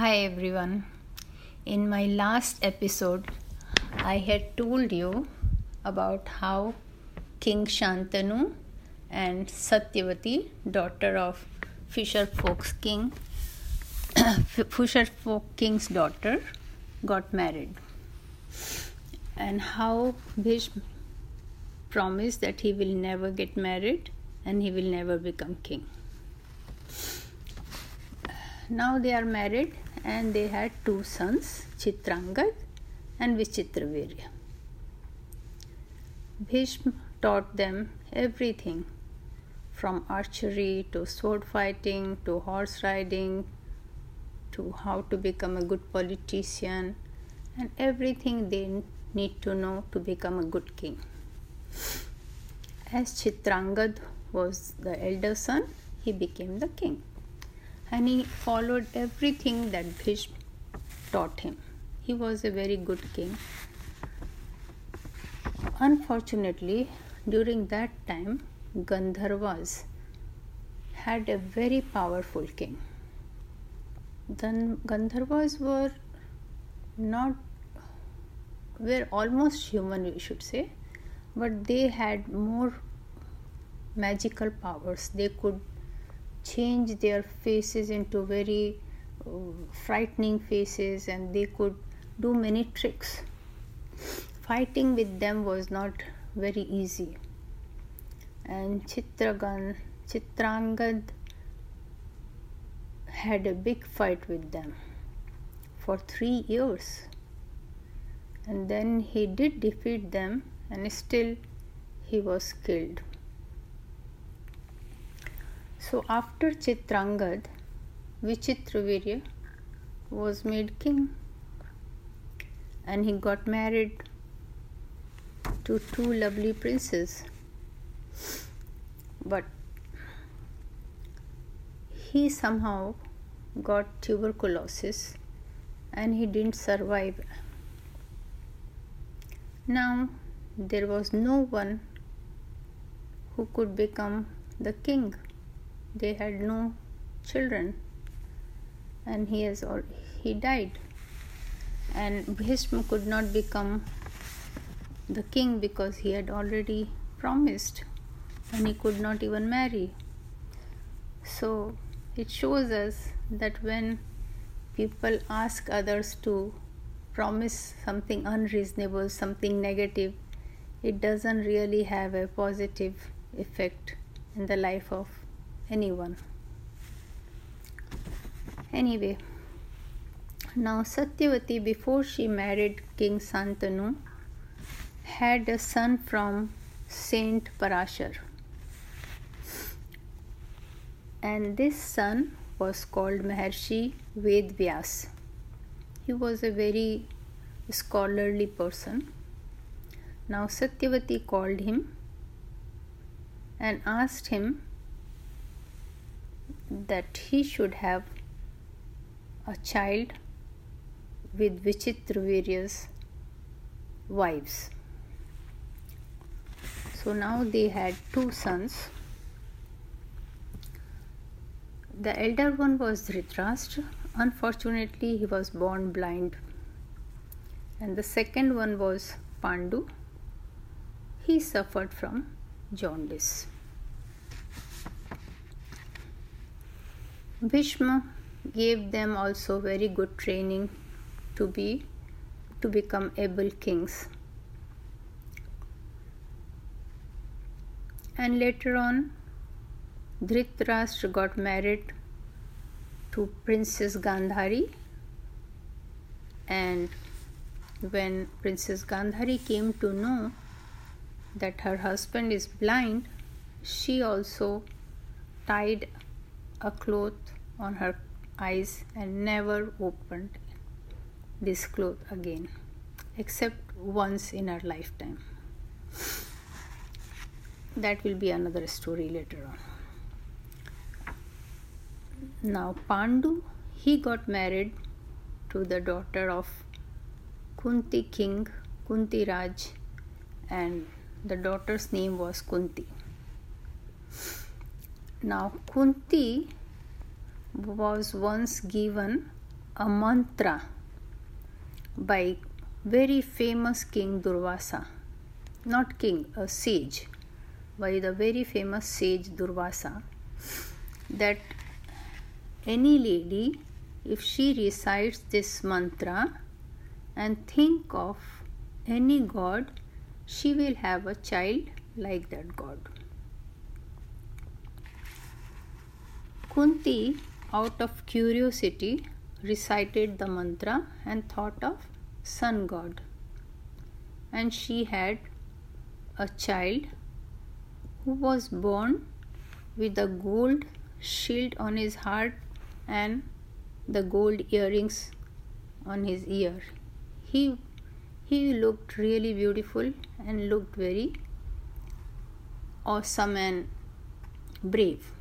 Hi everyone. In my last episode, I had told you about how King Shantanu and Satyavati, daughter of Fisher Folk's king, Fisher Folk king's daughter, got married, and how Bhishma promised that he will never get married and he will never become king. Now they are married and they had two sons, Chitrangad and Vichitravirya. Bhishma taught them everything from archery to sword fighting to horse riding to how to become a good politician and everything they need to know to become a good king. As Chitrangad was the elder son, he became the king and he followed everything that Bhishma taught him. He was a very good king. Unfortunately, during that time, Gandharvas had a very powerful king. The Gandharvas were not were almost human, we should say, but they had more magical powers. They could change their faces into very uh, frightening faces and they could do many tricks. Fighting with them was not very easy. And Chitragan, Chitrangad had a big fight with them for three years. And then he did defeat them, and still he was killed. So after Chitrangad, Vichitravirya was made king and he got married to two lovely princes. But he somehow got tuberculosis and he didn't survive. Now there was no one who could become the king they had no children. And he has all he died. And Bhishma could not become the king because he had already promised and he could not even marry. So it shows us that when people ask others to promise something unreasonable something negative it doesn't really have a positive effect in the life of anyone. Anyway, now Satyavati, before she married King Santanu, had a son from Saint Parashar. And this son was called Maharshi Vedvyas. He was a very scholarly person. Now Satyavati called him and asked him that he should have a child with Vichitravirya's wives. So now they had two sons. The elder one was Dhritarashtra. Unfortunately, he was born blind. And the second one was Pandu. He suffered from jaundice. Bhishma gave them also very good training to be to become able kings. And later on, Dhritarashtra got married to Princess Gandhari. And when Princess Gandhari came to know that her husband is blind, she also tied a cloth on her eyes and never opened this cloth again except once in her lifetime. That will be another story later on. Now, Pandu he got married to the daughter of Kunti king, Kunti Raj, and the daughter's name was Kunti. Now, Kunti was once given a mantra by very famous king Durvasa. Not king, a sage. By the very famous sage Durvasa. That any lady, if she recites this mantra and think of any god, she will have a child like that god. Kunti, out of curiosity, recited the mantra and thought of sun god. And she had a child who was born with a gold shield on his heart and the gold earrings on his ear. He he looked really beautiful and looked very awesome and brave.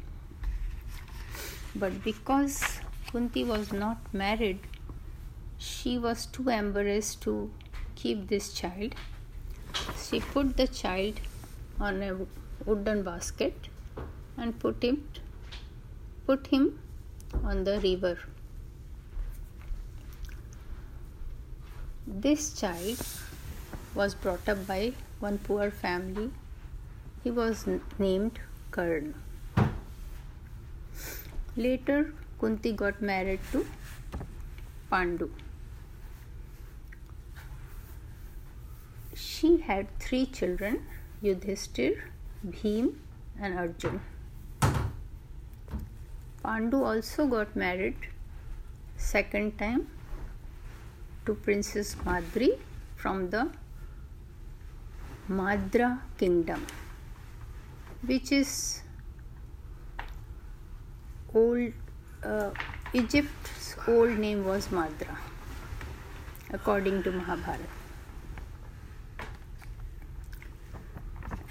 But because Kunti was not married, she was too embarrassed to keep this child. She put the child on a wooden basket and put him put him on the river. This child was brought up by one poor family. He was named Karn. Later, Kunti got married to Pandu. She had three children Yudhishthir, Bhim, and Arjun. Pandu also got married second time to Princess Madri from the Madra kingdom, which is old uh, Egypt's old name was Madra, according to Mahabharata.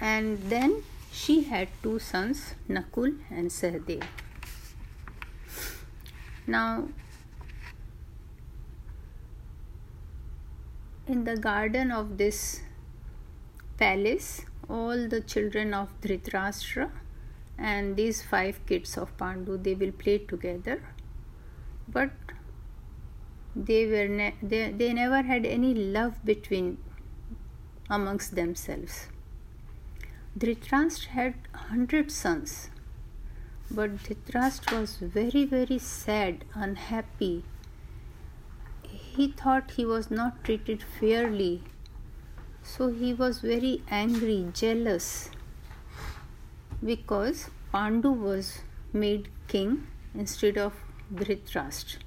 And then she had two sons, Nakul and Sahadev. Now, in the garden of this palace, all the children of Dhritarashtra and these five kids of Pandu they will play together, but they were ne- they, they never had any love between amongst themselves. Dhritarashtra had hundred sons, but Dhritarashtra was very, very sad, unhappy. He thought he was not treated fairly, so he was very angry, jealous, because Pandu was made king instead of Dhritarashtra,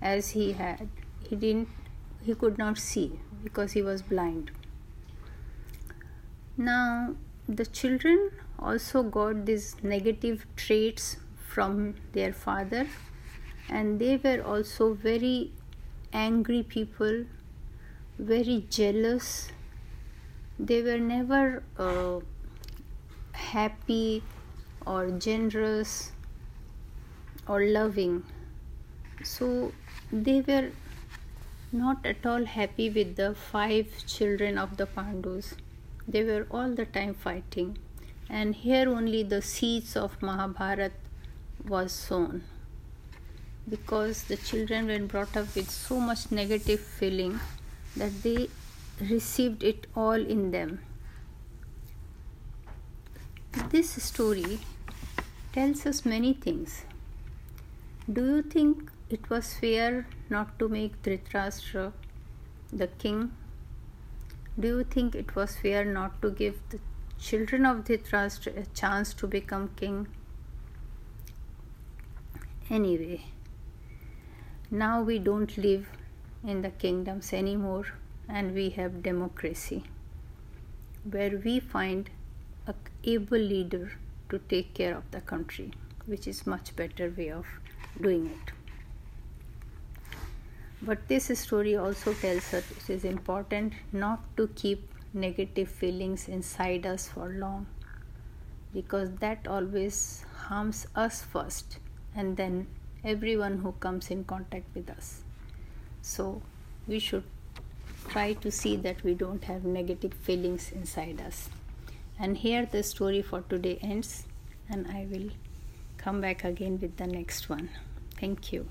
as he had he didn't he could not see because he was blind. Now the children also got these negative traits from their father and they were also very angry people very jealous they were never uh, happy or generous or loving. So they were not at all happy with the five children of the pandus. They were all the time fighting, and here only the seeds of Mahabharat was sown. Because the children were brought up with so much negative feeling that they received it all in them. This story tells us many things. Do you think it was fair not to make Dhritarashtra the king do you think it was fair not to give the children of Dhritarashtra a chance to become king? Anyway, now we don't live in the kingdoms anymore and we have democracy where we find a able leader to take care of the country which is much better way of doing it but this story also tells us it is important not to keep negative feelings inside us for long because that always harms us first and then everyone who comes in contact with us. So we should try to see that we don't have negative feelings inside us. And here the story for today ends, and I will come back again with the next one. Thank you.